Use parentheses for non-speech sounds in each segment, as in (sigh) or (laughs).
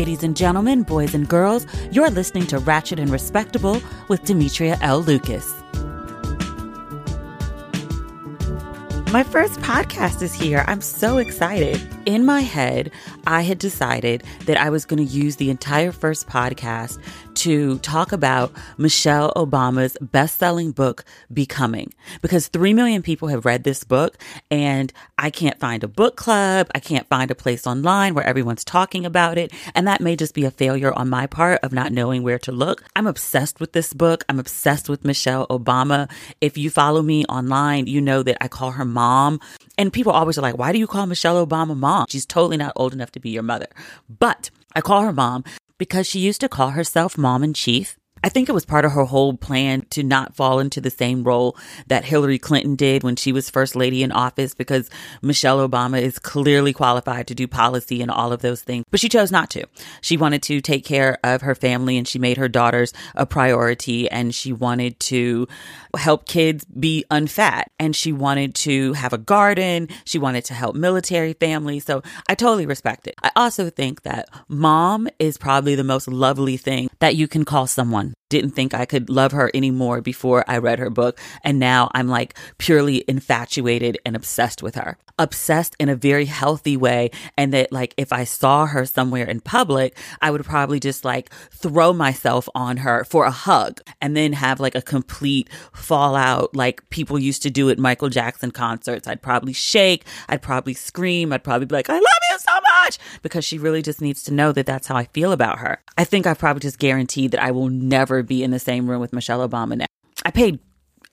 Ladies and gentlemen, boys and girls, you're listening to Ratchet and Respectable with Demetria L. Lucas. My first podcast is here. I'm so excited. In my head, I had decided that I was going to use the entire first podcast to talk about Michelle Obama's best selling book, Becoming, because 3 million people have read this book and I can't find a book club. I can't find a place online where everyone's talking about it. And that may just be a failure on my part of not knowing where to look. I'm obsessed with this book. I'm obsessed with Michelle Obama. If you follow me online, you know that I call her mom. And people always are like, why do you call Michelle Obama mom? She's totally not old enough to be your mother. But I call her mom because she used to call herself mom in chief. I think it was part of her whole plan to not fall into the same role that Hillary Clinton did when she was first lady in office because Michelle Obama is clearly qualified to do policy and all of those things. But she chose not to. She wanted to take care of her family and she made her daughters a priority and she wanted to help kids be unfat and she wanted to have a garden. She wanted to help military families. So I totally respect it. I also think that mom is probably the most lovely thing that you can call someone didn't think I could love her anymore before I read her book. And now I'm like purely infatuated and obsessed with her. Obsessed in a very healthy way. And that like if I saw her somewhere in public, I would probably just like throw myself on her for a hug and then have like a complete fallout like people used to do at Michael Jackson concerts. I'd probably shake. I'd probably scream. I'd probably be like, I love you so much because she really just needs to know that that's how I feel about her. I think I probably just guaranteed that I will never be in the same room with Michelle Obama now. I paid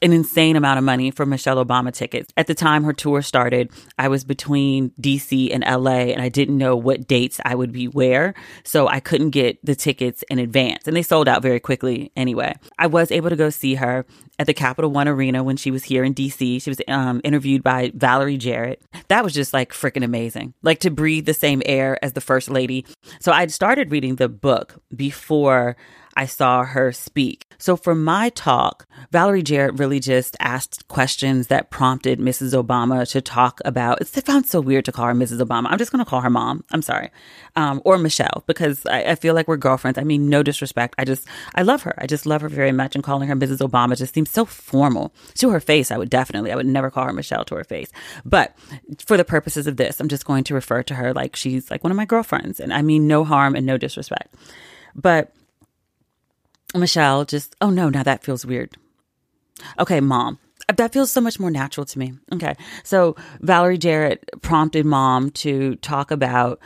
an insane amount of money for Michelle Obama tickets. At the time her tour started, I was between DC and LA and I didn't know what dates I would be where. So I couldn't get the tickets in advance and they sold out very quickly anyway. I was able to go see her at the Capital One Arena when she was here in DC. She was um, interviewed by Valerie Jarrett. That was just like freaking amazing. Like to breathe the same air as the first lady. So I'd started reading the book before I saw her speak. So for my talk, Valerie Jarrett really just asked questions that prompted Mrs. Obama to talk about. It sounds so weird to call her Mrs. Obama. I'm just going to call her mom. I'm sorry. Um, or Michelle, because I, I, feel like we're girlfriends. I mean, no disrespect. I just, I love her. I just love her very much. And calling her Mrs. Obama just seems so formal. To her face, I would definitely, I would never call her Michelle to her face. But for the purposes of this, I'm just going to refer to her like she's like one of my girlfriends. And I mean, no harm and no disrespect. But Michelle just, oh no, now that feels weird. Okay, mom. That feels so much more natural to me. Okay. So Valerie Jarrett prompted mom to talk about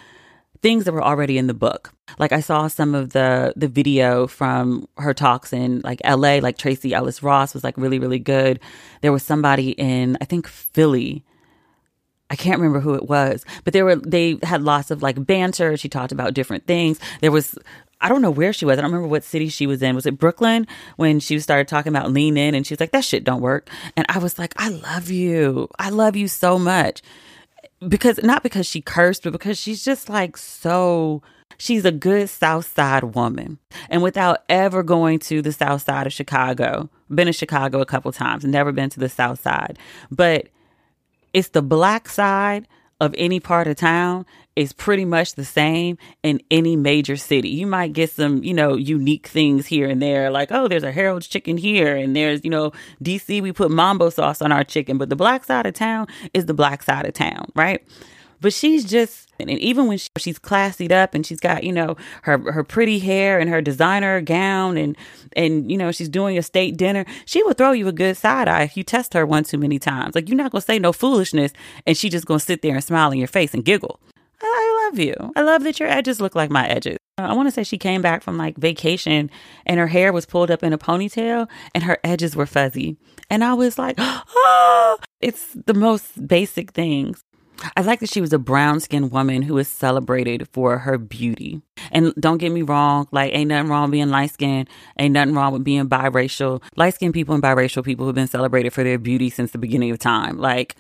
things that were already in the book. Like I saw some of the the video from her talks in like LA, like Tracee Ellis Ross was like really, really good. There was somebody in I think Philly. I can't remember who it was, but they were they had lots of like banter. She talked about different things. There was I don't know where she was. I don't remember what city she was in. Was it Brooklyn when she started talking about lean in and she was like, that shit don't work. And I was like, I love you. I love you so much. Because not because she cursed, but because she's just like so she's a good South Side woman. And without ever going to the South Side of Chicago, been in Chicago a couple times, never been to the South Side. But it's the black side of any part of town is pretty much the same in any major city. You might get some, you know, unique things here and there, like, oh, there's a Harold's chicken here, and there's, you know, DC, we put mambo sauce on our chicken, but the black side of town is the black side of town, right? But she's just, and even when she, she's classied up and she's got, you know, her her pretty hair and her designer gown and and you know she's doing a state dinner, she will throw you a good side eye if you test her one too many times. Like you're not gonna say no foolishness, and she just gonna sit there and smile in your face and giggle. I love you. I love that your edges look like my edges. Uh, I want to say she came back from like vacation and her hair was pulled up in a ponytail and her edges were fuzzy. And I was like, (gasps) oh, it's the most basic things. I like that she was a brown skinned woman who is celebrated for her beauty. And don't get me wrong, like, ain't nothing wrong being light skinned, ain't nothing wrong with being biracial. Light skinned people and biracial people have been celebrated for their beauty since the beginning of time, like,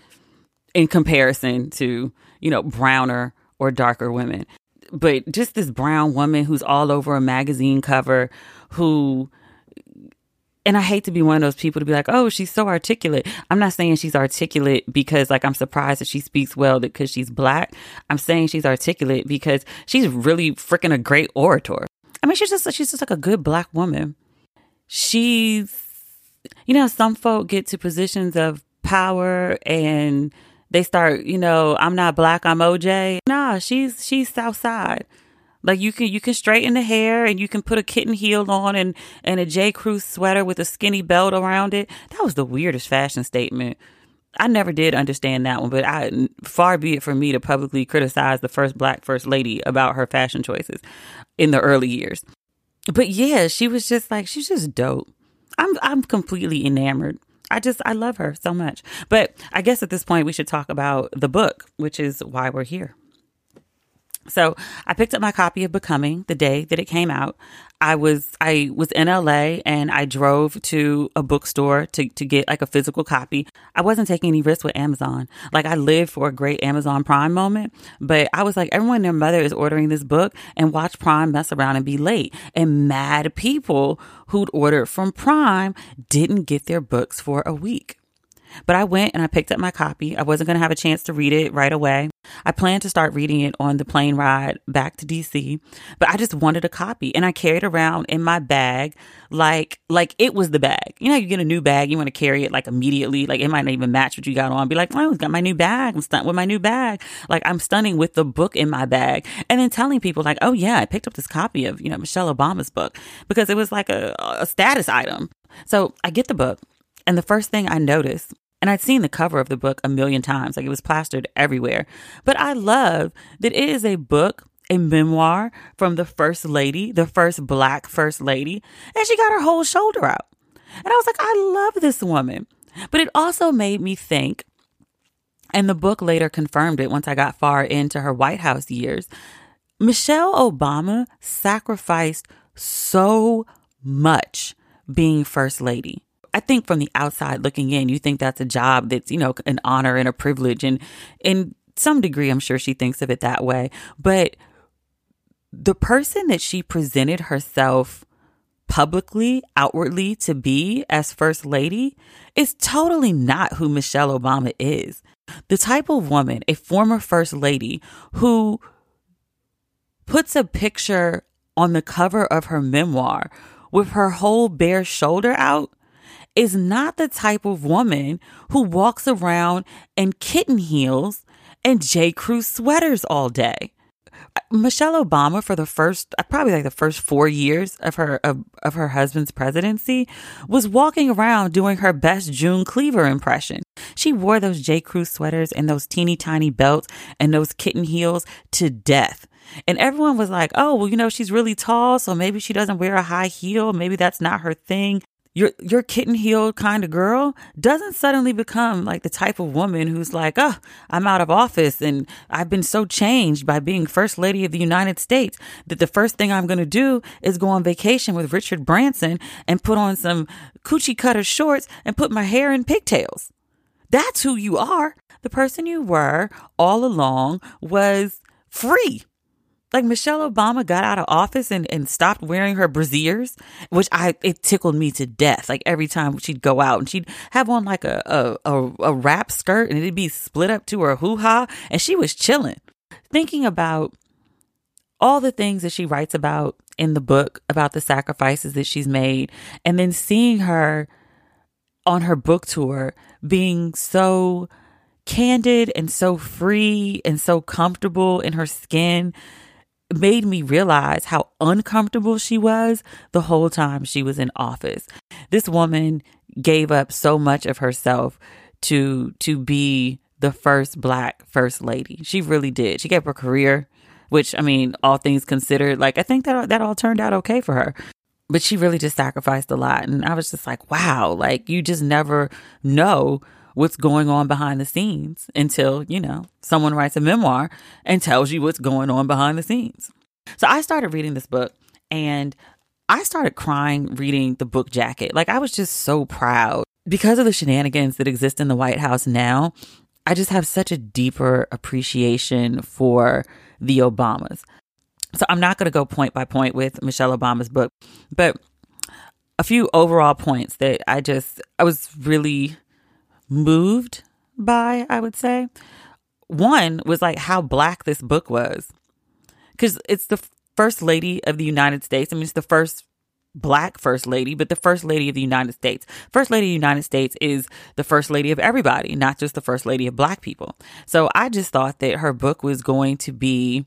in comparison to, you know, browner or darker women. But just this brown woman who's all over a magazine cover who and I hate to be one of those people to be like, oh, she's so articulate. I'm not saying she's articulate because like I'm surprised that she speaks well because she's black. I'm saying she's articulate because she's really freaking a great orator. I mean, she's just she's just like a good black woman. She's you know, some folk get to positions of power and they start, you know, I'm not black, I'm OJ. Nah, she's she's Southside. Like you can you can straighten the hair and you can put a kitten heel on and and a J Crew sweater with a skinny belt around it. That was the weirdest fashion statement. I never did understand that one, but I far be it for me to publicly criticize the first black first lady about her fashion choices in the early years. But yeah, she was just like she's just dope. I'm I'm completely enamored. I just I love her so much. But I guess at this point we should talk about the book, which is why we're here. So I picked up my copy of Becoming the day that it came out. I was I was in LA and I drove to a bookstore to, to get like a physical copy. I wasn't taking any risks with Amazon. Like I lived for a great Amazon Prime moment, but I was like, everyone their mother is ordering this book and watch Prime mess around and be late. And mad people who'd ordered from Prime didn't get their books for a week. But I went and I picked up my copy. I wasn't going to have a chance to read it right away. I planned to start reading it on the plane ride back to DC, but I just wanted a copy and I carried around in my bag like like it was the bag. You know, you get a new bag, you want to carry it like immediately, like it might not even match what you got on. Be like, oh, I got my new bag. I'm stunned with my new bag. Like I'm stunning with the book in my bag, and then telling people like, oh yeah, I picked up this copy of you know Michelle Obama's book because it was like a, a status item. So I get the book. And the first thing I noticed and I'd seen the cover of the book a million times, like it was plastered everywhere. But I love that it is a book, a memoir from the first lady, the first black first lady, and she got her whole shoulder out. And I was like, I love this woman. But it also made me think, and the book later confirmed it once I got far into her White House years. Michelle Obama sacrificed so much being first lady. I think from the outside looking in, you think that's a job that's, you know, an honor and a privilege. And in some degree, I'm sure she thinks of it that way. But the person that she presented herself publicly, outwardly to be as first lady is totally not who Michelle Obama is. The type of woman, a former first lady who puts a picture on the cover of her memoir with her whole bare shoulder out is not the type of woman who walks around in kitten heels and J. Crew sweaters all day. Michelle Obama, for the first, uh, probably like the first four years of her of, of her husband's presidency, was walking around doing her best June Cleaver impression. She wore those J. Crew sweaters and those teeny tiny belts and those kitten heels to death. And everyone was like, oh, well, you know, she's really tall, so maybe she doesn't wear a high heel. Maybe that's not her thing your your kitten heeled kind of girl doesn't suddenly become like the type of woman who's like, oh, I'm out of office and I've been so changed by being first lady of the United States that the first thing I'm going to do is go on vacation with Richard Branson and put on some coochie cutter shorts and put my hair in pigtails. That's who you are. The person you were all along was free like Michelle Obama got out of office and, and stopped wearing her brassieres, which I it tickled me to death. Like every time she'd go out and she'd have on like a a, a, a wrap skirt and it'd be split up to her hoo ha, and she was chilling, thinking about all the things that she writes about in the book about the sacrifices that she's made, and then seeing her on her book tour being so candid and so free and so comfortable in her skin made me realize how uncomfortable she was the whole time she was in office. This woman gave up so much of herself to to be the first black first lady. She really did. She gave her career, which I mean, all things considered, like I think that that all turned out okay for her. But she really just sacrificed a lot and I was just like, wow, like you just never know what's going on behind the scenes until, you know, someone writes a memoir and tells you what's going on behind the scenes. So I started reading this book and I started crying reading the book jacket. Like I was just so proud because of the shenanigans that exist in the White House now. I just have such a deeper appreciation for the Obamas. So I'm not going to go point by point with Michelle Obama's book, but a few overall points that I just, I was really moved by, I would say. One was like how black this book was. Because it's the first lady of the United States. I mean, it's the first black first lady, but the first lady of the United States. First lady of the United States is the first lady of everybody, not just the first lady of black people. So I just thought that her book was going to be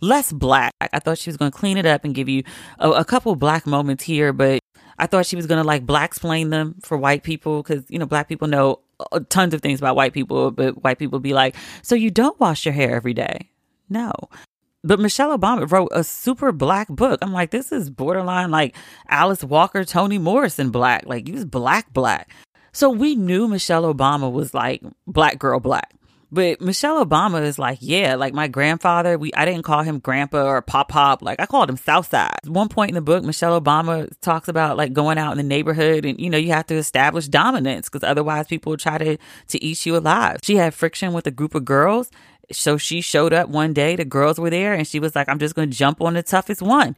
less black. I thought she was going to clean it up and give you a, a couple black moments here, but I thought she was going to like black explain them for white people because, you know, black people know Uh, tons of things about white people, but white people be like, so you don't wash your hair every day. No. But Michelle Obama wrote a super black book. I'm like, this is borderline like Alice Walker, Toni Morrison black. Like, you was black, black. So we knew Michelle Obama was like black girl black. But Michelle Obama is like, yeah, like my grandfather, we I didn't call him grandpa or pop pop. Like I called him Southside. One point in the book, Michelle Obama talks about like going out in the neighborhood and you know, you have to establish dominance because otherwise people will try to to eat you alive. She had friction with a group of girls so she showed up one day, the girls were there, and she was like, I'm just going to jump on the toughest one.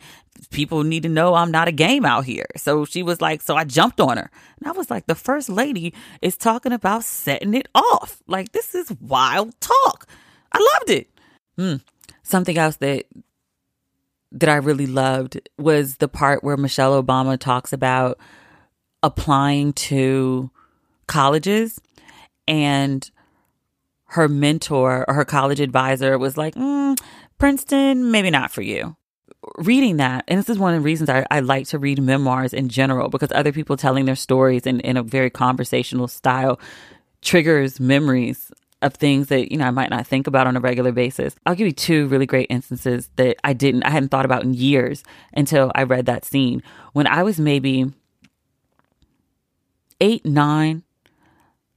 People need to know I'm not a game out here. So she was like, So I jumped on her. And I was like, The first lady is talking about setting it off. Like, this is wild talk. I loved it. Hmm. Something else that that I really loved was the part where Michelle Obama talks about applying to colleges and her mentor or her college advisor was like, mm, Princeton, maybe not for you. Reading that, and this is one of the reasons I, I like to read memoirs in general because other people telling their stories in, in a very conversational style triggers memories of things that you know I might not think about on a regular basis. I'll give you two really great instances that I didn't I hadn't thought about in years until I read that scene. When I was maybe 8 9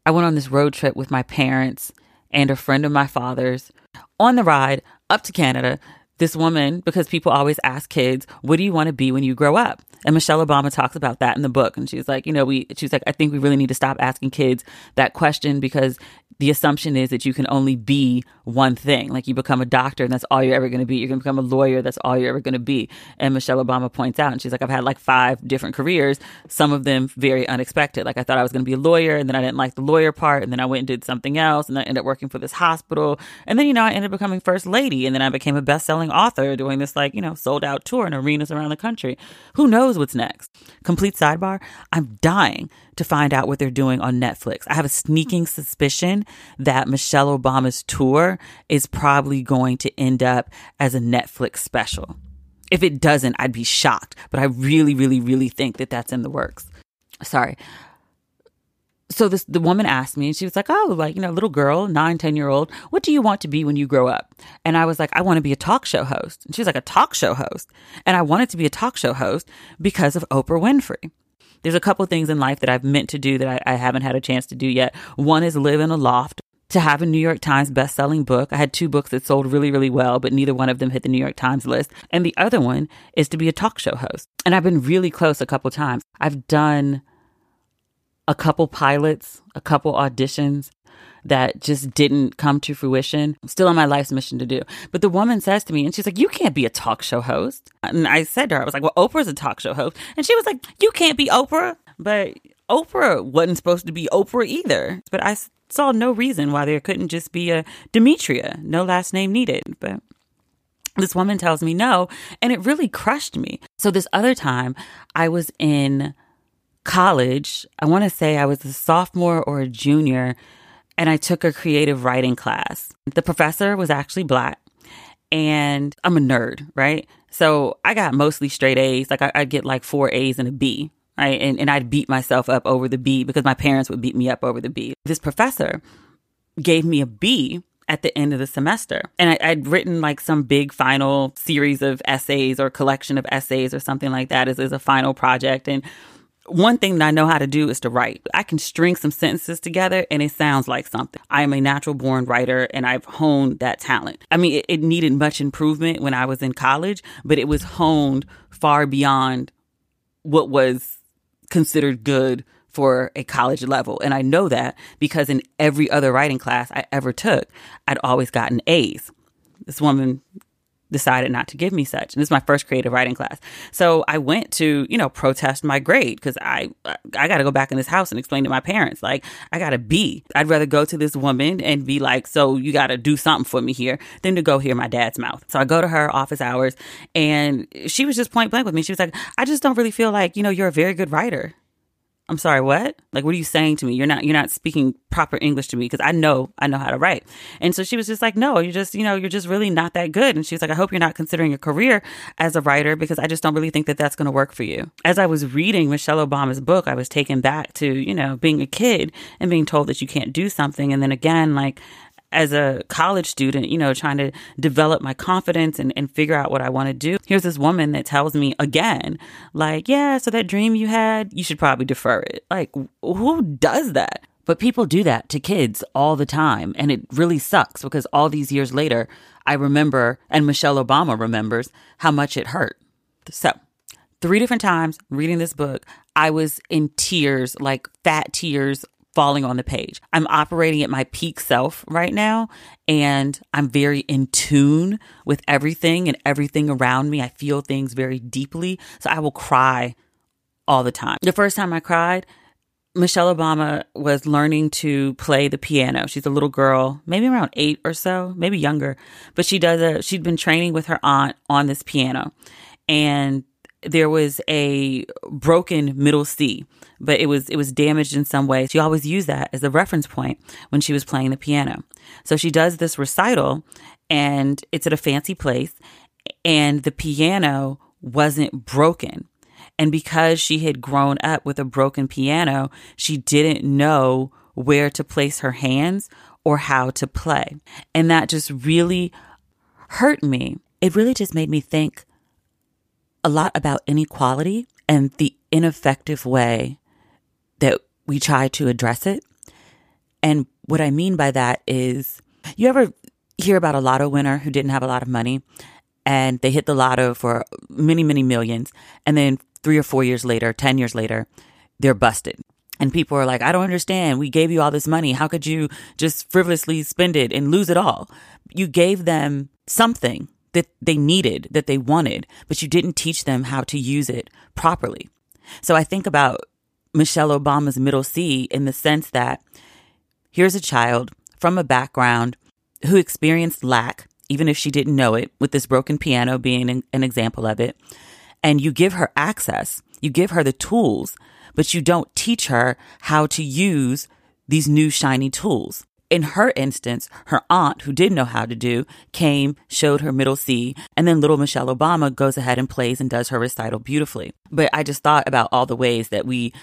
I went on this road trip with my parents and a friend of my father's on the ride up to Canada. This woman, because people always ask kids, what do you want to be when you grow up? And Michelle Obama talks about that in the book. And she's like, you know, we, she's like, I think we really need to stop asking kids that question because the assumption is that you can only be one thing. Like you become a doctor and that's all you're ever going to be. You're going to become a lawyer. That's all you're ever going to be. And Michelle Obama points out, and she's like, I've had like five different careers, some of them very unexpected. Like I thought I was going to be a lawyer and then I didn't like the lawyer part. And then I went and did something else and I ended up working for this hospital. And then, you know, I ended up becoming first lady. And then I became a best selling author doing this like, you know, sold out tour in arenas around the country. Who knows what's next? Complete sidebar. I'm dying to find out what they're doing on Netflix. I have a sneaking hmm. suspicion that Michelle Obama's tour is probably going to end up as a Netflix special. If it doesn't, I'd be shocked, but I really, really, really think that that's in the works. Sorry. So this the woman asked me and she was like, Oh, like, you know, little girl, nine, ten year old, what do you want to be when you grow up? And I was like, I want to be a talk show host. And she was like, a talk show host. And I wanted to be a talk show host because of Oprah Winfrey there's a couple things in life that I've meant to do that I, I haven't had a chance to do yet. One is live in a loft to have a New York Times best-selling book. I had two books that sold really, really well, but neither one of them hit the New York Times list. And the other one is to be a talk show host. And I've been really close a couple times. I've done a couple pilots, a couple auditions that just didn't come to fruition. Still on my life's mission to do. But the woman says to me, and she's like, You can't be a talk show host. And I said to her, I was like, Well, Oprah's a talk show host. And she was like, You can't be Oprah. But Oprah wasn't supposed to be Oprah either. But I saw no reason why there couldn't just be a Demetria, no last name needed. But this woman tells me no, and it really crushed me. So this other time, I was in college. I want to say I was a sophomore or a junior, and I took a creative writing class. The professor was actually black, and I'm a nerd, right? So I got mostly straight A's. Like I, would get like four A's and a B, right? And, and I'd beat myself up over the B because my parents would beat me up over the B. This professor gave me a B at the end of the semester. And I, would written like some big final series of essays or collection of essays or something like that as, as a final project. And one thing that I know how to do is to write. I can string some sentences together and it sounds like something. I am a natural born writer and I've honed that talent. I mean, it, it, needed much improvement when I was in college, but it was honed far beyond what was considered good for a college level. And I know that because in every other writing class I ever took, I'd always gotten A's. This woman decided not to give me such. And this is my first creative writing class. So I went to, you know, protest my grade because I I got to go back in this house and explain to my parents like I got a B. I'd rather go to this woman and be like, "So you got to do something for me here," than to go hear my dad's mouth. So I go to her office hours and she was just point blank with me. She was like, "I just don't really feel like, you know, you're a very good writer." I'm sorry, what? Like, what are you saying to me? You're not, you're not speaking proper English to me because I know, I know how to write. And so she was just like, no, you're just, you know, you're just really not that good. And she was like, I hope you're not considering a career as a writer because I just don't really think that that's going to work for you. As I was reading Michelle Obama's book, I was taken back to, you know, being a kid and being told that you can't do something. And then again, like, as a college student, you know, trying to develop my confidence and, and figure out what I want to do. Here's this woman that tells me again, like, yeah, so that dream you had, you should probably defer it. Like, who does that? But people do that to kids all the time. And it really sucks because all these years later, I remember, and Michelle Obama remembers, how much it hurt. So, three different times reading this book, I was in tears, like fat tears falling on the page. I'm operating at my peak self right now and I'm very in tune with everything and everything around me. I feel things very deeply. So I will cry all the time. The first time I cried, Michelle Obama was learning to play the piano. She's a little girl, maybe around eight or so, maybe younger, but she does a, she'd been training with her aunt on this piano. And there was a broken middle C, but it was it was damaged in some way. She always used that as a reference point when she was playing the piano. So she does this recital and it's at a fancy place and the piano wasn't broken. And because she had grown up with a broken piano, she didn't know where to place her hands or how to play. And that just really hurt me. It really just made me think a lot about inequality and the ineffective way that we try to address it. And what I mean by that is you ever hear about a lotto winner who didn't have a lot of money and they hit the lotto for many, many millions. And then three or four years later, 10 years later, they're busted. And people are like, I don't understand. We gave you all this money. How could you just frivolously spend it and lose it all? You gave them something that they needed, that they wanted, but you didn't teach them how to use it properly. So I think about Michelle Obama's middle C in the sense that here's a child from a background who experienced lack, even if she didn't know it, with this broken piano being an, an example of it. And you give her access, you give her the tools, but you don't teach her how to use these new shiny tools in her instance, her aunt, who didn't know how to do, came, showed her middle C, and then little Michelle Obama goes ahead and plays and does her recital beautifully. But I just thought about all the ways that we,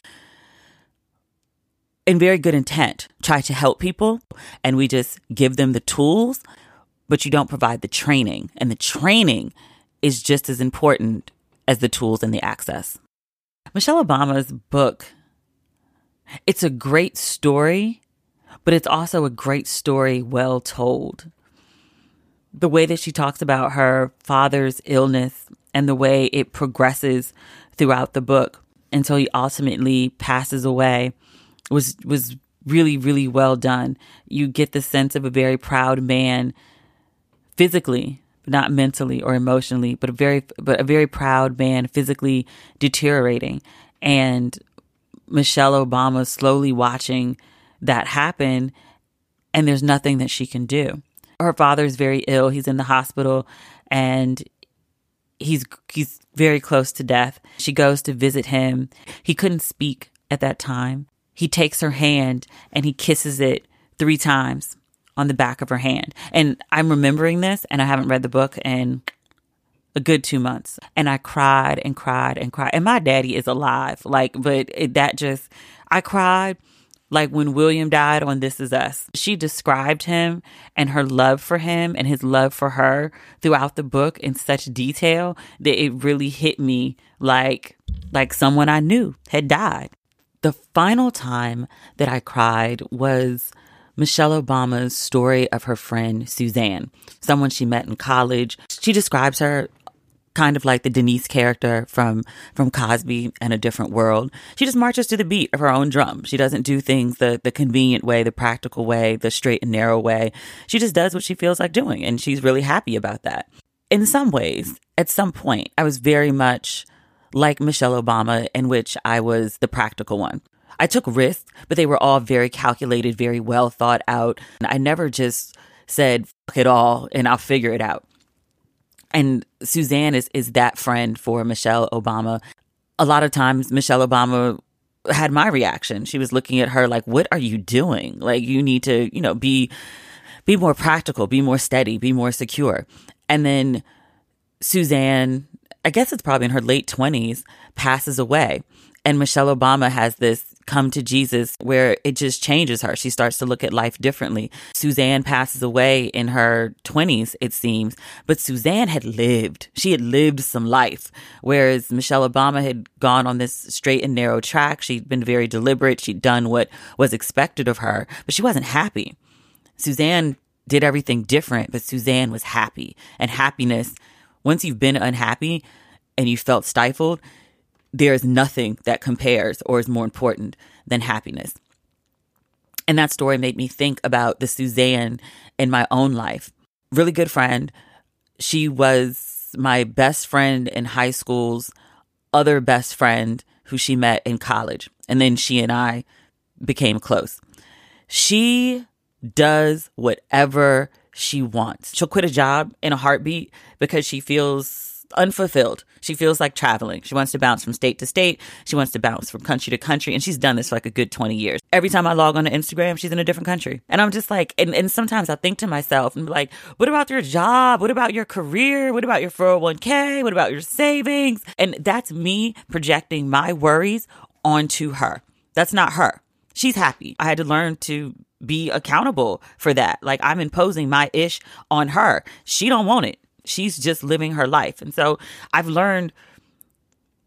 in very good intent, try to help people and we just give them the tools, but you don't provide the training. And the training is just as important as the tools and the access. Michelle Obama's book, it's a great story but it's also a great story well told. The way that she talks about her father's illness and the way it progresses throughout the book until he ultimately passes away was was really really well done. You get the sense of a very proud man physically, not mentally or emotionally, but a very but a very proud man physically deteriorating and Michelle Obama slowly watching that happen and there's nothing that she can do. Her father's very ill. He's in the hospital and he's he's very close to death. She goes to visit him. He couldn't speak at that time. He takes her hand and he kisses it 3 times on the back of her hand. And I'm remembering this and I haven't read the book in a good 2 months. And I cried and cried and cried. And my daddy is alive. Like but it, that just I cried like when William died on This Is Us. She described him and her love for him and his love for her throughout the book in such detail that it really hit me like like someone I knew had died. The final time that I cried was Michelle Obama's story of her friend Suzanne, someone she met in college. She describes her kind of like the Denise character from from Cosby and a different world. She just marches to the beat of her own drum. She doesn't do things the the convenient way, the practical way, the straight and narrow way. She just does what she feels like doing and she's really happy about that. in some ways, at some point, I was very much like Michelle Obama, in which I was the practical one. I took risks, but they were all very calculated, very well thought out. I never just said, fuck it all and I'll figure it out. And Suzanne is, is that friend for Michelle Obama. A lot of times, Michelle Obama had my reaction. She was looking at her like, what are you doing? Like, you need to, you know, be, be more practical, be more steady, be more secure. And then Suzanne, I guess it's probably in her late 20s, passes away. And Michelle Obama has this come to Jesus where it just changes her. She starts to look at life differently. Suzanne passes away in her 20s, it seems, but Suzanne had lived. She had lived some life, whereas Michelle Obama had gone on this straight and narrow track. She'd been very deliberate. She'd done what was expected of her, but she wasn't happy. Suzanne did everything different, but Suzanne was happy. And happiness, once you've been unhappy and you felt stifled, there's nothing that compares or is more important than happiness. And that story made me think about the Suzanne in my own life. Really good friend. She was my best friend in high school's other best friend who she met in college. And then she and I became close. She does whatever she wants. She'll quit a job in a heartbeat because she feels unfulfilled. She feels like traveling. She wants to bounce from state to state. She wants to bounce from country to country. And she's done this for like a good 20 years. Every time I log on to Instagram, she's in a different country. And I'm just like, and, and sometimes I think to myself and like, what about your job? What about your career? What about your 401k? What about your savings? And that's me projecting my worries onto her. That's not her. She's happy. I had to learn to be accountable for that. Like I'm imposing my ish on her. She don't want it she's just living her life. And so I've learned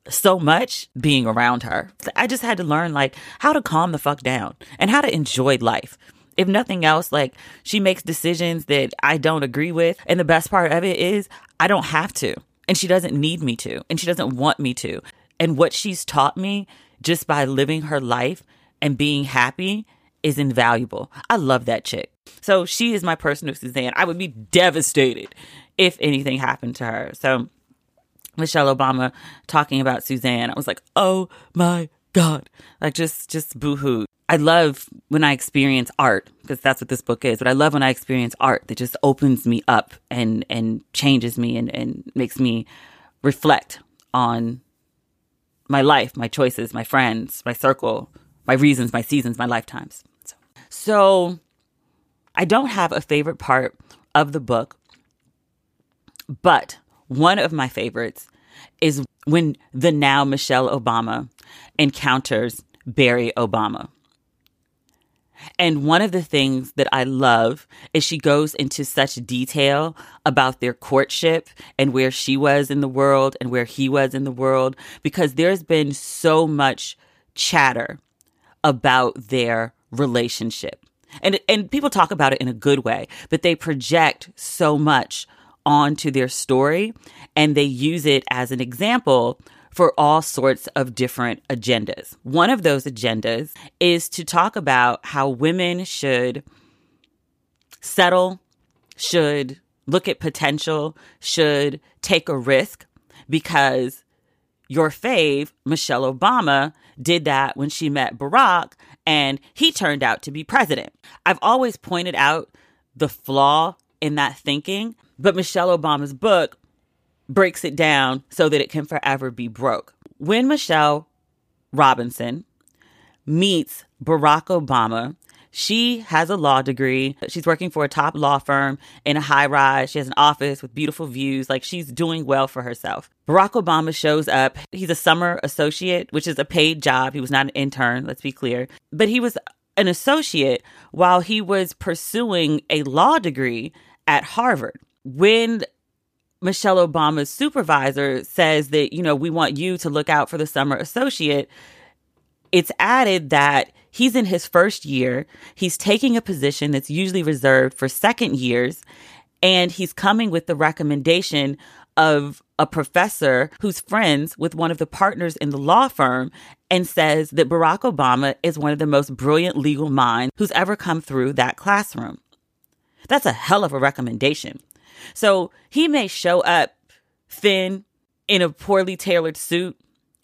so much being around her. I just had to learn like how to calm the fuck down and how to enjoy life. If nothing else, like she makes decisions that I don't agree with. And the best part of it is I don't have to. And she doesn't need me to. And she doesn't want me to. And what she's taught me just by living her life and being happy is invaluable. I love that chick. So she is my personal Suzanne. I would be devastated if anything happened to her. So Michelle Obama talking about Suzanne, I was like, oh my God. Like just just boohoo. I love when I experience art because that's what this book is. But I love when I experience art that just opens me up and and changes me and, and makes me reflect on my life, my choices, my friends, my circle, my reasons, my seasons, my lifetimes. So, so I don't have a favorite part of the book but one of my favorites is when the now Michelle Obama encounters Barry Obama. And one of the things that I love is she goes into such detail about their courtship and where she was in the world and where he was in the world because there's been so much chatter about their relationship. And and people talk about it in a good way, but they project so much onto their story and they use it as an example for all sorts of different agendas. One of those agendas is to talk about how women should settle, should look at potential, should take a risk because your fave, Michelle Obama, did that when she met Barack and he turned out to be president. I've always pointed out the flaw in that thinking but Michelle Obama's book breaks it down so that it can forever be broke. When Michelle Robinson meets Barack Obama, she has a law degree. She's working for a top law firm in a high rise. She has an office with beautiful views. Like she's doing well for herself. Barack Obama shows up. He's a summer associate, which is a paid job. He was not an intern, let's be clear. But he was an associate while he was pursuing a law degree at Harvard when Michelle Obama's supervisor says that, you know, we want you to look out for the summer associate, it's added that he's in his first year. He's taking a position that's usually reserved for second years. And he's coming with the recommendation of a professor who's friends with one of the partners in the law firm and says that Barack Obama is one of the most brilliant legal minds who's ever come through that classroom. That's a hell of a recommendation. So he may show up thin in a poorly tailored suit,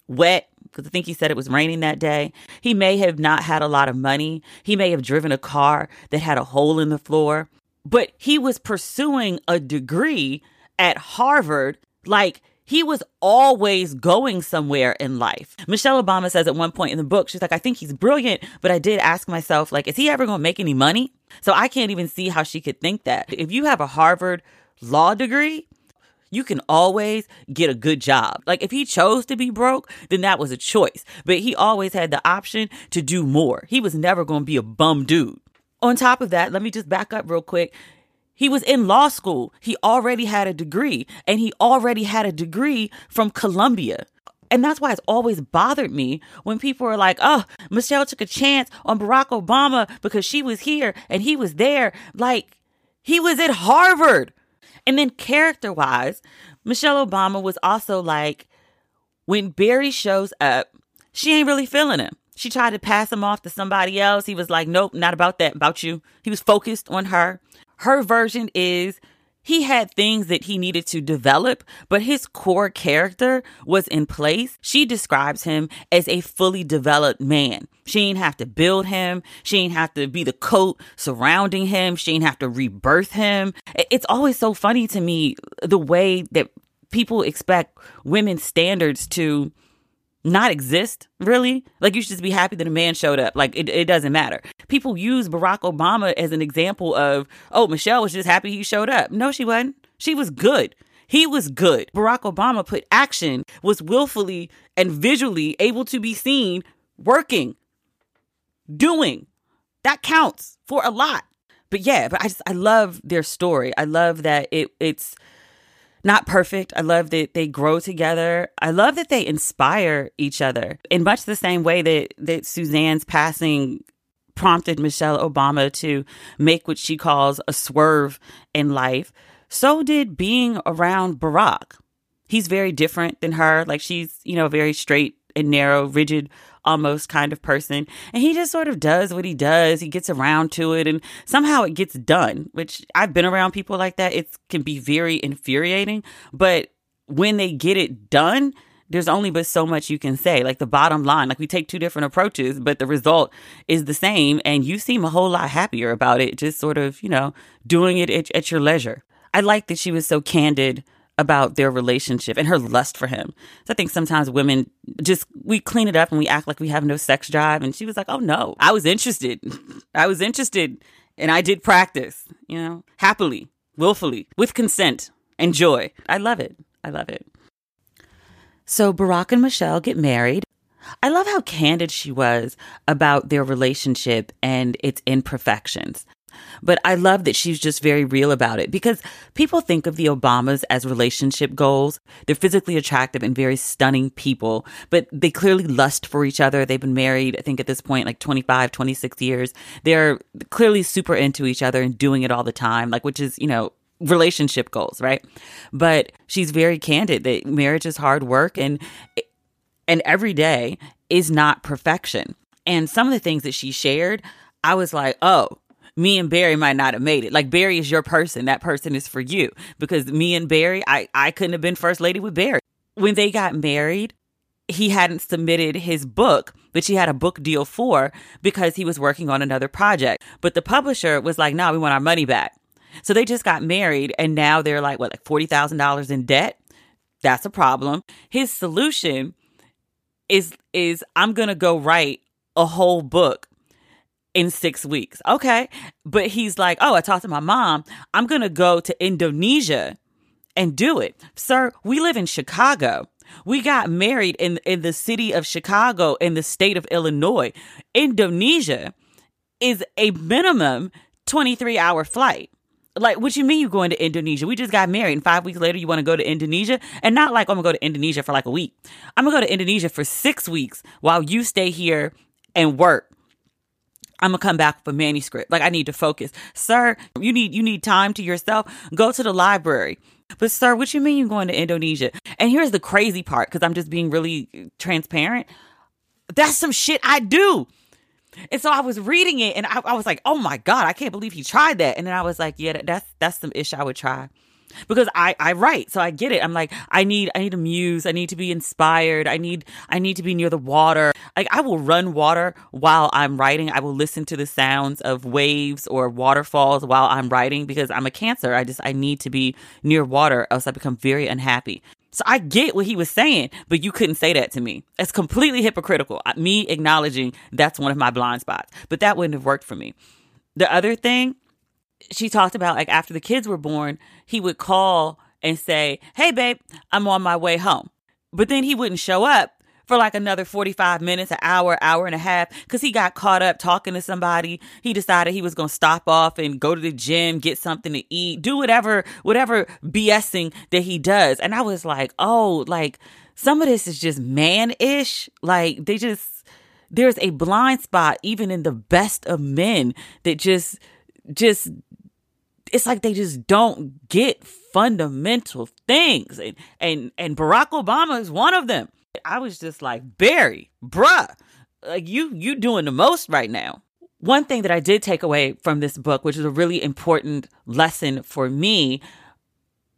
wet, because I think he said it was raining that day. He may have not had a lot of money. He may have driven a car that had a hole in the floor, but he was pursuing a degree at Harvard like he was always going somewhere in life. Michelle Obama says at one point in the book, she's like, I think he's brilliant, but I did ask myself, like, is he ever going to make any money? So I can't even see how she could think that. If you have a Harvard law degree, you can always get a good job. Like if he chose to be broke, then that was a choice. But he always had the option to do more. He was never going to be a bum dude. On top of that, let me just back up real quick. He was in law school. He already had a degree, and he already had a degree from Columbia. And that's why it's always bothered me when people are like, oh, Michelle took a chance on Barack Obama because she was here and he was there. Like, he was at Harvard. And then character wise, Michelle Obama was also like, when Barry shows up, she ain't really feeling him. She tried to pass him off to somebody else. He was like, nope, not about that, about you. He was focused on her. Her version is he had things that he needed to develop, but his core character was in place. She describes him as a fully developed man. She ain't have to build him. She ain't have to be the coat surrounding him. She ain't have to rebirth him. It's always so funny to me the way that people expect women's standards to not exist, really. Like you should just be happy that a man showed up. Like it, it doesn't matter. People use Barack Obama as an example of, oh, Michelle was just happy he showed up. No, she wasn't. She was good. He was good. Barack Obama put action, was willfully and visually able to be seen working, doing. That counts for a lot. But yeah, but I just I love their story. I love that it it's not perfect. I love that they grow together. I love that they inspire each other in much the same way that, that Suzanne's passing prompted Michelle Obama to make what she calls a swerve in life. So did being around Barack. He's very different than her. Like she's, you know, very straight and narrow, rigid almost kind of person. And he just sort of does what he does. He gets around to it and somehow it gets done, which I've been around people like that. It can be very infuriating. But when they get it done, there's only but so much you can say. Like the bottom line, like we take two different approaches, but the result is the same. And you seem a whole lot happier about it, just sort of, you know, doing it at, at your leisure. I like that she was so candid about their relationship and her lust for him. So I think sometimes women just we clean it up and we act like we have no sex drive. And she was like, "Oh no, I was interested. (laughs) I was interested, and I did practice. You know, happily, willfully, with consent and joy. I love it. I love it." So Barack and Michelle get married. I love how candid she was about their relationship and its imperfections. But I love that she's just very real about it because people think of the Obamas as relationship goals. They're physically attractive and very stunning people, but they clearly lust for each other. They've been married, I think at this point, like 25, 26 years. They're clearly super into each other and doing it all the time, like, which is, you know, relationship goals, right? But she's very candid that marriage is hard work and, and every day is not perfection. And some of the things that she shared, I was like, oh, me and Barry might not have made it. Like Barry is your person. That person is for you. Because me and Barry, I, I couldn't have been first lady with Barry. When they got married, he hadn't submitted his book that she had a book deal for because he was working on another project. But the publisher was like, no, nah, we want our money back. So they just got married and now they're like, what, like $40,000 in debt? That's a problem. His solution is, is I'm going to go write a whole book in six weeks. Okay. But he's like, oh, I talked to my mom. I'm going to go to Indonesia and do it. Sir, we live in Chicago. We got married in, in the city of Chicago in the state of Illinois. Indonesia is a minimum 23 hour flight. Like, what you mean you're going to Indonesia? We just got married, and five weeks later, you want to go to Indonesia? And not like I'm gonna go to Indonesia for like a week. I'm gonna go to Indonesia for six weeks while you stay here and work I'm gonna come back with a manuscript. Like I need to focus. Sir, you need you need time to yourself. Go to the library. But sir, what you mean you're going to Indonesia? And here's the crazy part, because I'm just being really transparent. That's some shit I do. And so I was reading it and I, I, was like, oh my God, I can't believe he tried that. And then I was like, yeah, that's that's some ish I would try. Because I, I write. So I get it. I'm like, I need, I need a muse. I need to be inspired. I need, I need to be near the water. Like I will run water while I'm writing. I will listen to the sounds of waves or waterfalls while I'm writing because I'm a cancer. I just, I need to be near water else I become very unhappy. So I get what he was saying, but you couldn't say that to me. It's completely hypocritical. Me acknowledging that's one of my blind spots, but that wouldn't have worked for me. The other thing she talked about like after the kids were born, he would call and say, Hey, babe, I'm on my way home. But then he wouldn't show up for like another 45 minutes, an hour, hour and a half, because he got caught up talking to somebody. He decided he was going to stop off and go to the gym, get something to eat, do whatever, whatever BSing that he does. And I was like, oh, like some of this is just man ish. Like they just, there's a blind spot even in the best of men that just, just it's like they just don't get fundamental things. And and and Barack Obama is one of them. I was just like, Barry, bruh, like you you doing the most right now. One thing that I did take away from this book, which is a really important lesson for me,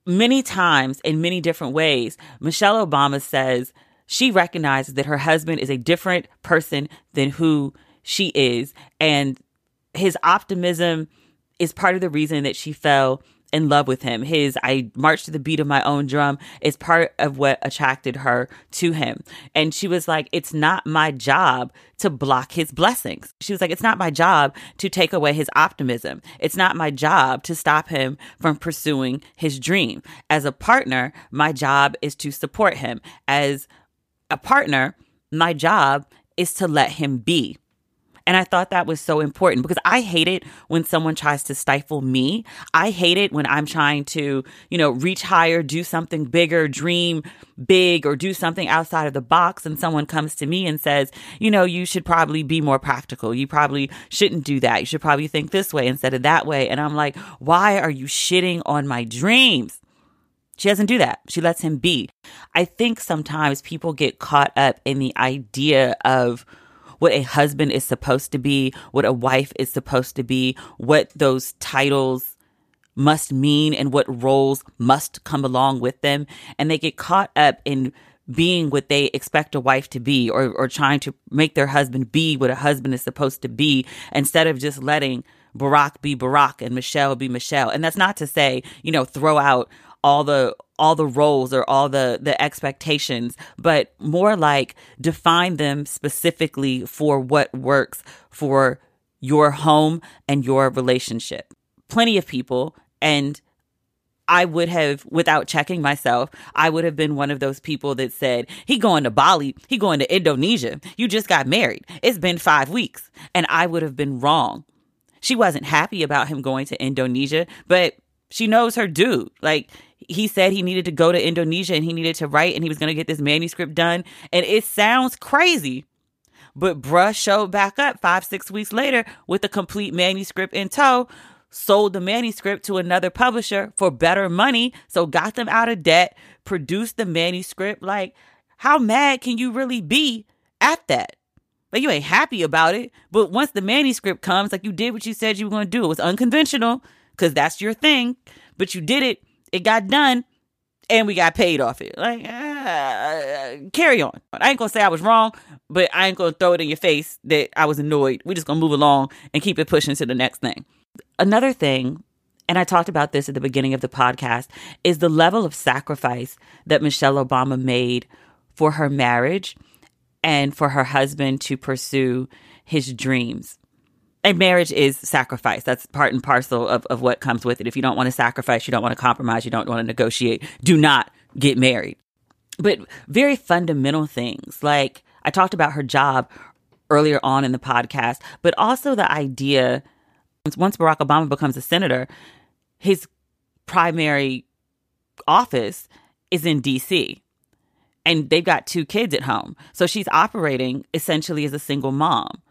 many times in many different ways, Michelle Obama says she recognizes that her husband is a different person than who she is. And his optimism is part of the reason that she fell in love with him. His I marched to the beat of my own drum is part of what attracted her to him. And she was like, It's not my job to block his blessings. She was like, It's not my job to take away his optimism. It's not my job to stop him from pursuing his dream. As a partner, my job is to support him. As a partner, my job is to let him be. And I thought that was so important because I hate it when someone tries to stifle me. I hate it when I'm trying to, you know, reach higher, do something bigger, dream big, or do something outside of the box. And someone comes to me and says, you know, you should probably be more practical. You probably shouldn't do that. You should probably think this way instead of that way. And I'm like, why are you shitting on my dreams? She doesn't do that. She lets him be. I think sometimes people get caught up in the idea of, what a husband is supposed to be, what a wife is supposed to be, what those titles must mean and what roles must come along with them. And they get caught up in being what they expect a wife to be or, or trying to make their husband be what a husband is supposed to be instead of just letting Barack be Barack and Michelle be Michelle. And that's not to say, you know, throw out all the all the roles or all the the expectations but more like define them specifically for what works for your home and your relationship plenty of people and I would have, without checking myself, I would have been one of those people that said, he going to Bali, he going to Indonesia. You just got married. It's been five weeks. And I would have been wrong. She wasn't happy about him going to Indonesia, but she knows her dude. Like he said he needed to go to Indonesia and he needed to write and he was going to get this manuscript done. And it sounds crazy. But bruh showed back up five, six weeks later with a complete manuscript in tow, sold the manuscript to another publisher for better money. So got them out of debt, produced the manuscript. Like, how mad can you really be at that? Like, you ain't happy about it. But once the manuscript comes, like, you did what you said you were going to do. It was unconventional because that's your thing, but you did it it got done and we got paid off it. Like, uh, carry on. I ain't gonna say I was wrong, but I ain't gonna throw it in your face that I was annoyed. we just gonna move along and keep it pushing to the next thing. Another thing, and I talked about this at the beginning of the podcast, is the level of sacrifice that Michelle Obama made for her marriage and for her husband to pursue his dreams and marriage is sacrifice. That's part and parcel of, of what comes with it. If you don't want to sacrifice, you don't want to compromise, you don't want to negotiate, do not get married. But very fundamental things like I talked about her job earlier on in the podcast, but also the idea once Barack Obama becomes a senator, his primary office is in DC. And they've got two kids at home. So she's operating essentially as a single mom.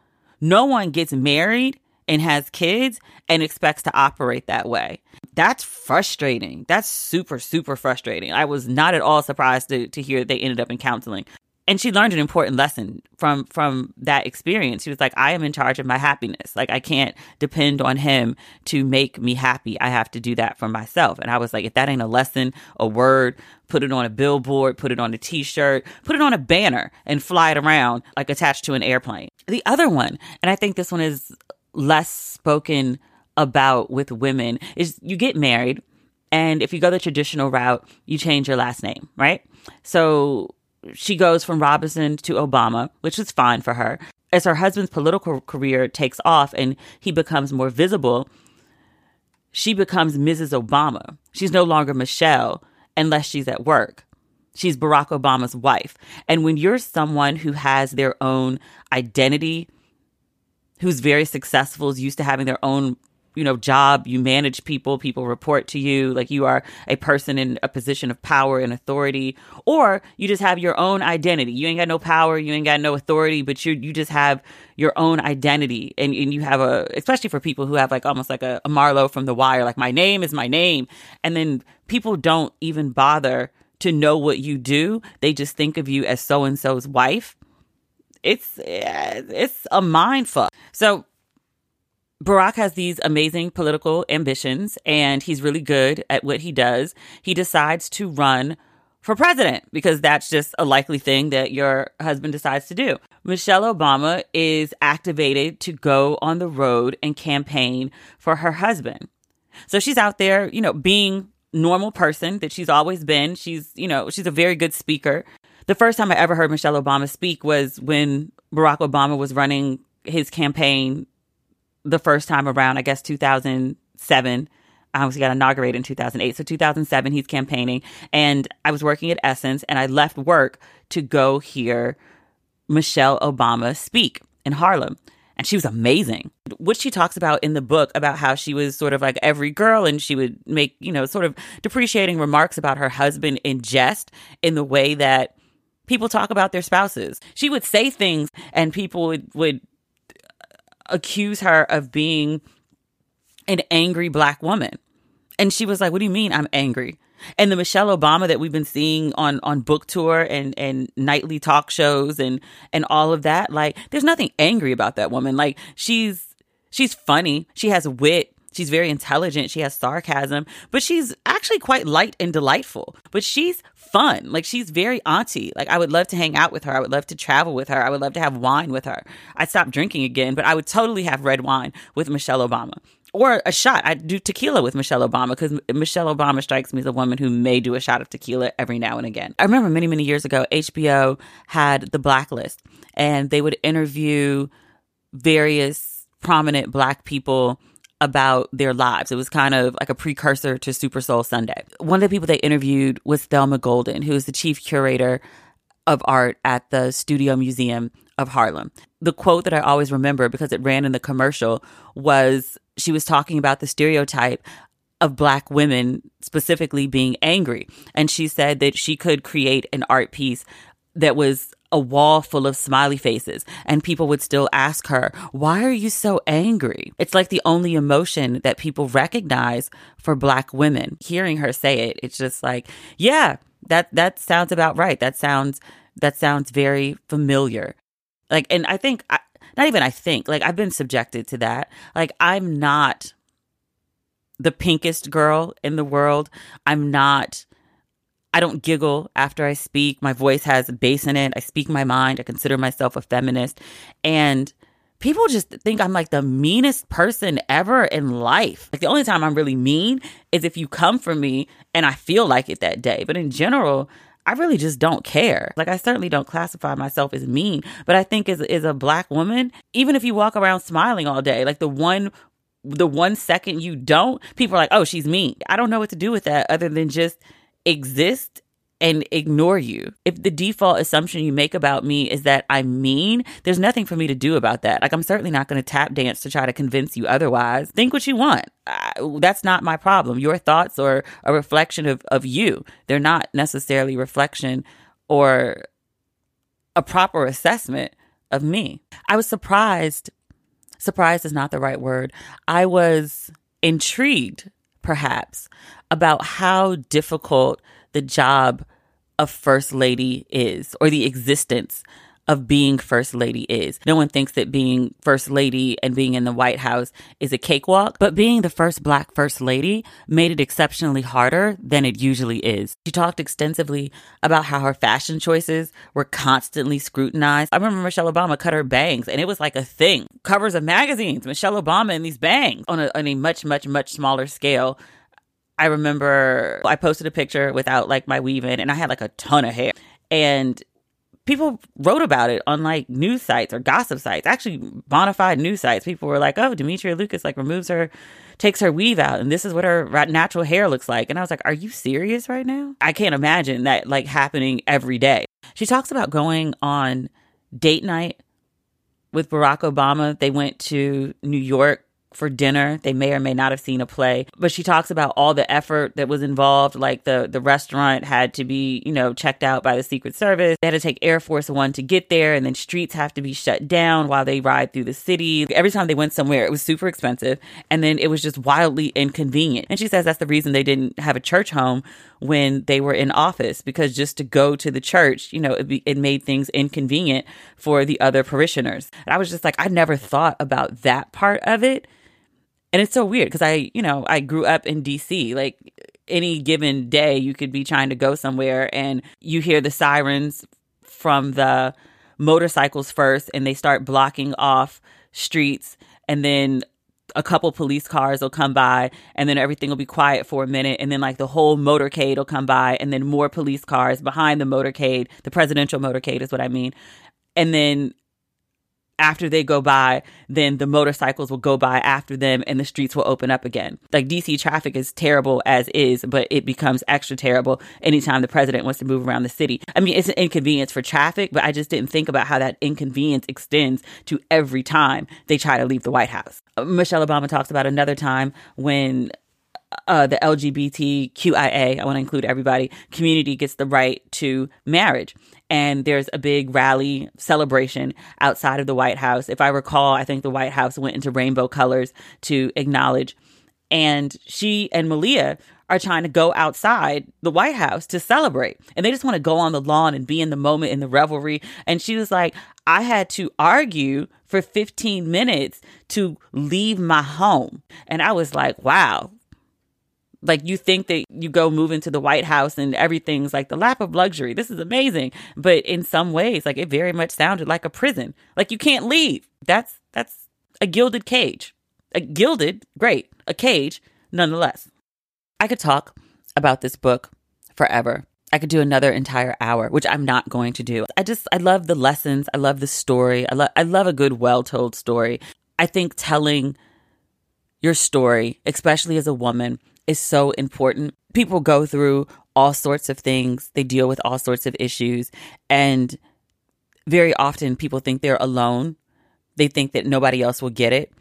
No one gets married and has kids and expects to operate that way. That's frustrating. That's super, super frustrating. I was not at all surprised to, to hear they ended up in counseling. And she learned an important lesson from from that experience. She was like i am in charge of my happiness. Like i can't depend on him to make me happy. I have to do that for myself. And i was like if that ain't a lesson a word put it on a billboard put it on a t-shirt put it on a banner and fly it around like attached to an airplane. The other one and i think this one is less spoken about with women is you get married and if you go the traditional route you change your last name right? So she goes from Robinson to Obama, which is fine for her. As her husband's political career takes off and he becomes more visible, she becomes Mrs. Obama. She's no longer Michelle unless she's at work. She's Barack Obama's wife. And when you're someone who has their own identity, who's very successful, is used to having their own you know job you manage people people report to you like you are a person in a position of power and authority or you just have your own identity. You ain't got no power you ain't got no authority but you you just have your own identity. And, and you have a especially for people who have like almost like a, a marlo from the wire like my name is my name. And then people don't even bother to know what you do. They just think of you as so and so's wife. It's eh, it's a mind fuck. So Barack has these amazing political ambitions and he's really good at what he does. He decides to run for president because that's just a likely thing that your husband decides to do. Michelle Obama is activated to go on the road and campaign for her husband. So she's out there, you know, being normal person that she's always been. She's, you know, she's a very good speaker. The first time I ever heard Michelle Obama speak was when Barack Obama was running his campaign the first time around, I guess 2007. Um, he got inaugurated in 2008. So 2007, he's campaigning. And I was working at Essence and I left work to go hear Michelle Obama speak in Harlem. And she was amazing. What she talks about in the book about how she was sort of like every girl and she would make, you know, sort of depreciating remarks about her husband in jest in the way that people talk about their spouses. She would say things and people would, would accuse her of being an angry black woman. And she was like, What do you mean I'm angry? And the Michelle Obama that we've been seeing on on book tour and and nightly talk shows and and all of that, like there's nothing angry about that woman. Like she's she's funny, she has wit, She's very intelligent. She has sarcasm, but she's actually quite light and delightful. But she's fun. Like she's very auntie. Like I would love to hang out with her. I would love to travel with her. I would love to have wine with her. I stopped drinking again, but I would totally have red wine with Michelle Obama. Or a shot. I do tequila with Michelle Obama because Michelle Obama strikes me as a woman who may do a shot of tequila every now and again. I remember many, many years ago, HBO had the blacklist and they would interview various prominent black people about their lives. It was kind of like a precursor to Super Soul Sunday. One of the people they interviewed was Thelma Golden, who is the chief curator of art at the Studio Museum of Harlem. The quote that I always remember because it ran in the commercial was she was talking about the stereotype of black women specifically being angry. And she said that she could create an art piece that was a wall full of smiley faces and people would still ask her, why are you so angry? It's like the only emotion that people recognize for black women. Hearing her say it, it's just like, yeah, that, that sounds about right. That sounds, that sounds very familiar. Like, and I think, I, not even I think, like I've been subjected to that. Like I'm not the pinkest girl in the world. I'm not I don't giggle after I speak. My voice has bass in it. I speak my mind. I consider myself a feminist. And people just think I'm like the meanest person ever in life. Like the only time I'm really mean is if you come for me and I feel like it that day. But in general, I really just don't care. Like I certainly don't classify myself as mean, but I think as a black woman, even if you walk around smiling all day, like the one the one second you don't, people are like, "Oh, she's mean." I don't know what to do with that other than just exist and ignore you. If the default assumption you make about me is that I'm mean, there's nothing for me to do about that. Like, I'm certainly not going to tap dance to try to convince you otherwise. Think what you want. that's not my problem. Your thoughts are a reflection of, of you, they're not necessarily reflection or a proper assessment of me. I was surprised. Surprised is not the right word. I was intrigued, perhaps, about how difficult the job of first lady is or the existence of being first lady is. No one thinks that being first lady and being in the White House is a cakewalk, but being the first black first lady made it exceptionally harder than it usually is. She talked extensively about how her fashion choices were constantly scrutinized. I remember Michelle Obama cut her bangs and it was like a thing. Covers of magazines, Michelle Obama and these bangs on a, on a much, much, much smaller scale. I remember I posted a picture without like my weave in and I had like a ton of hair. And people wrote about it on like news sites or gossip sites, actually bona fide news sites. People were like, "Oh, Demetria Lucas like removes her, takes her weave out, and this is what her natural hair looks like." And I was like, "Are you serious right now?" I can't imagine that like happening every day. She talks about going on date night with Barack Obama. They went to New York for dinner. They may or may not have seen a play, but she talks about all the effort that was involved. Like the, the restaurant had to be, you know, checked out by the Secret Service. They had to take Air Force One to get there, and then streets have to be shut down while they ride through the city. Every time they went somewhere, it was super expensive, and then it was just wildly inconvenient. And she says that's the reason they didn't have a church home when they were in office because just to go to the church, you know, it, be, it made things inconvenient for the other parishioners. And I was just like, I never thought about that part of it and it's so weird because I, you know, I grew up in DC. Like any given day, you could be trying to go somewhere and you hear the sirens from the motorcycles first and they start blocking off streets. And then a couple police cars will come by and then everything will be quiet for a minute and then like the whole motorcade will come by and then more police cars behind the motorcade the presidential motorcade is what i mean and then after they go by, then the motorcycles will go by after them and the streets will open up again. Like DC traffic is terrible as is, but it becomes extra terrible anytime the president wants to move around the city. I mean, it's an inconvenience for traffic, but I just didn't think about how that inconvenience extends to every time they try to leave the White House. Michelle Obama talks about another time when uh, the LGBTQIA, I want to include everybody, community gets the right to marriage and there's a big rally celebration outside of the White House. If I recall, I think the White House went into rainbow colors to acknowledge. And she and Malia are trying to go outside the White House to celebrate. And they just want to go on the lawn and be in the moment in the revelry. And she was like, I had to argue for 15 minutes to leave my home. And I was like, wow, like you think that you go move into the White House and everything's like the lap of luxury. This is amazing. But in some ways, like it very much sounded like a prison. Like you can't leave. That's that's a gilded cage. A gilded, great. A cage, nonetheless. I could talk about this book forever. I could do another entire hour, which I'm not going to do. I just I love the lessons. I love the story. I love I love a good well-told story. I think telling your story, especially as a woman, is so important. People go through all sorts of things, they deal with all sorts of issues. And very often people think they're alone, they think that nobody else will get it.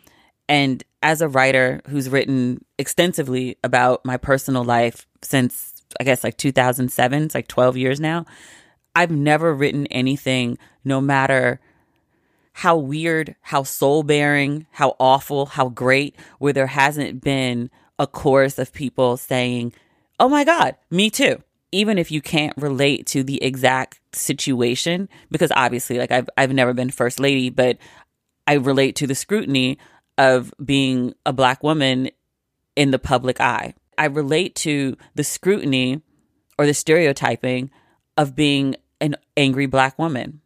And as a writer who's written extensively about my personal life since, I guess, like 2007, it's like 12 years now, I've never written anything, no matter how weird, how soul bearing, how awful, how great, where there hasn't been a chorus of people saying, Oh my God, me too. Even if you can't relate to the exact situation, because obviously, like I've, I've never been first lady, but I relate to the scrutiny of being a black woman in the public eye. I relate to the scrutiny or the stereotyping of being an angry black woman.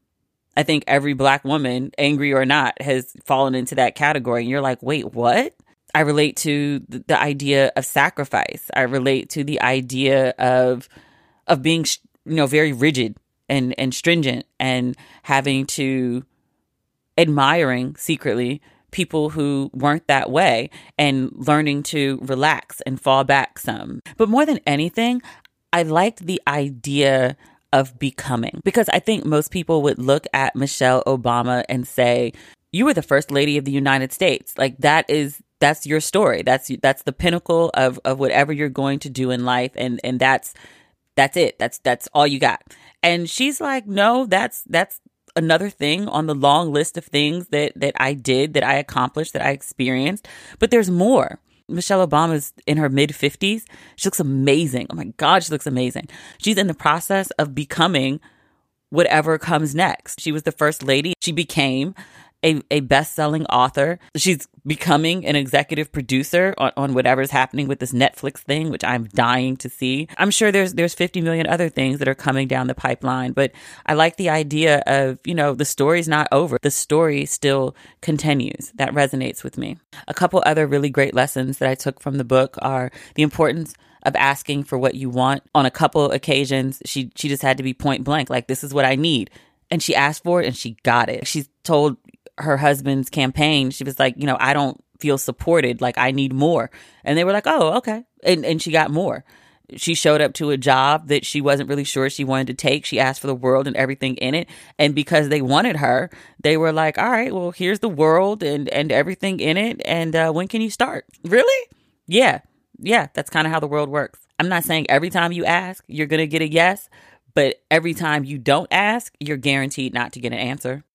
I think every black woman, angry or not, has fallen into that category. And you're like, wait, what? I relate to the idea of sacrifice. I relate to the idea of of being you know very rigid and and stringent and having to admiring secretly people who weren't that way and learning to relax and fall back some. But more than anything, I liked the idea of becoming because I think most people would look at Michelle Obama and say, you were the first lady of the United States. Like that is that's your story. That's that's the pinnacle of of whatever you're going to do in life, and and that's that's it. That's that's all you got. And she's like, no, that's that's another thing on the long list of things that that I did, that I accomplished, that I experienced. But there's more. Michelle Obama's in her mid 50s. She looks amazing. Oh my God, she looks amazing. She's in the process of becoming whatever comes next. She was the first lady. She became a, a best-selling author. She's becoming an executive producer on, on whatever's happening with this Netflix thing, which I'm dying to see. I'm sure there's there's 50 million other things that are coming down the pipeline, but I like the idea of, you know, the story's not over. The story still continues. That resonates with me. A couple other really great lessons that I took from the book are the importance of asking for what you want. On a couple occasions, she she just had to be point blank, like this is what I need. And she asked for it and she got it. She's told her husband's campaign, she was like, you know, I don't feel supported. Like I need more. And they were like, oh, okay. And, and she got more. She showed up to a job that she wasn't really sure she wanted to take. She asked for the world and everything in it. And because they wanted her, they were like, all right, well, here's the world and, and everything in it. And uh, when can you start? Really? Yeah. Yeah. That's kind of how the world works. I'm not saying every time you ask, you're going to get a yes, but every time you don't ask, you're guaranteed not to get an answer.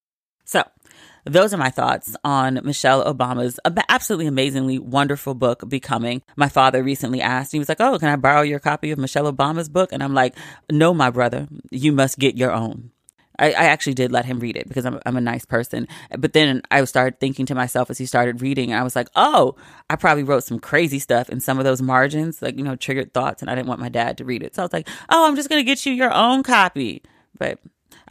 Those are my thoughts on Michelle Obama's absolutely amazingly wonderful book, Becoming. My father recently asked, he was like, Oh, can I borrow your copy of Michelle Obama's book? And I'm like, No, my brother, you must get your own. I, I, actually did let him read it because I'm, I'm a nice person. But then I started thinking to myself as he started reading, I was like, oh, I probably wrote some crazy stuff in some of those margins, like, you know, triggered thoughts, and I didn't want my dad to read it. So I was like, oh, I'm just going to get you your own copy. But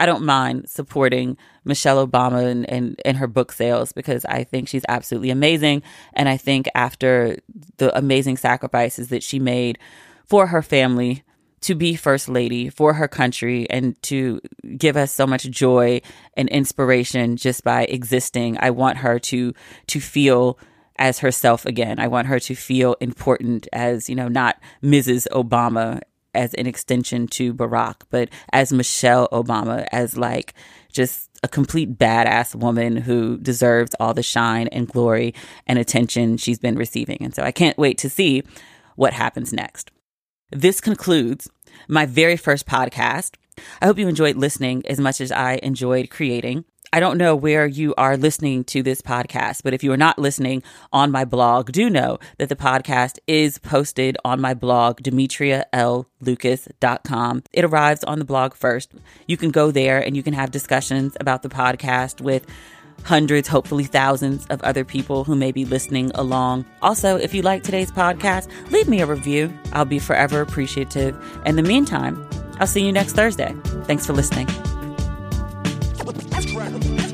I don't mind supporting Michelle Obama and, and, and her book sales because I think she's absolutely amazing. And I think after the amazing sacrifices that she made for her family, to be first lady for her country and to give us so much joy and inspiration just by existing. I want her to to feel as herself again. I want her to feel important as, you know, not Mrs. Obama as an extension to Barack, but as Michelle Obama, as like just a complete badass woman who deserves all the shine and glory and attention she's been receiving. And so I can't wait to see what happens next. This concludes my very first podcast. I hope you enjoyed listening as much as I enjoyed creating. I don't know where you are listening to this podcast, but if you are not listening on my blog, do know that the podcast is posted on my blog, demetrialucas.com. It arrives on the blog first. You can go there and you can have discussions about the podcast with hundreds, hopefully thousands of other people who may be listening along. Also, if you like today's podcast, leave me a review. I'll be forever appreciative. In the meantime, I'll see you next Thursday. Thanks for listening. That's right.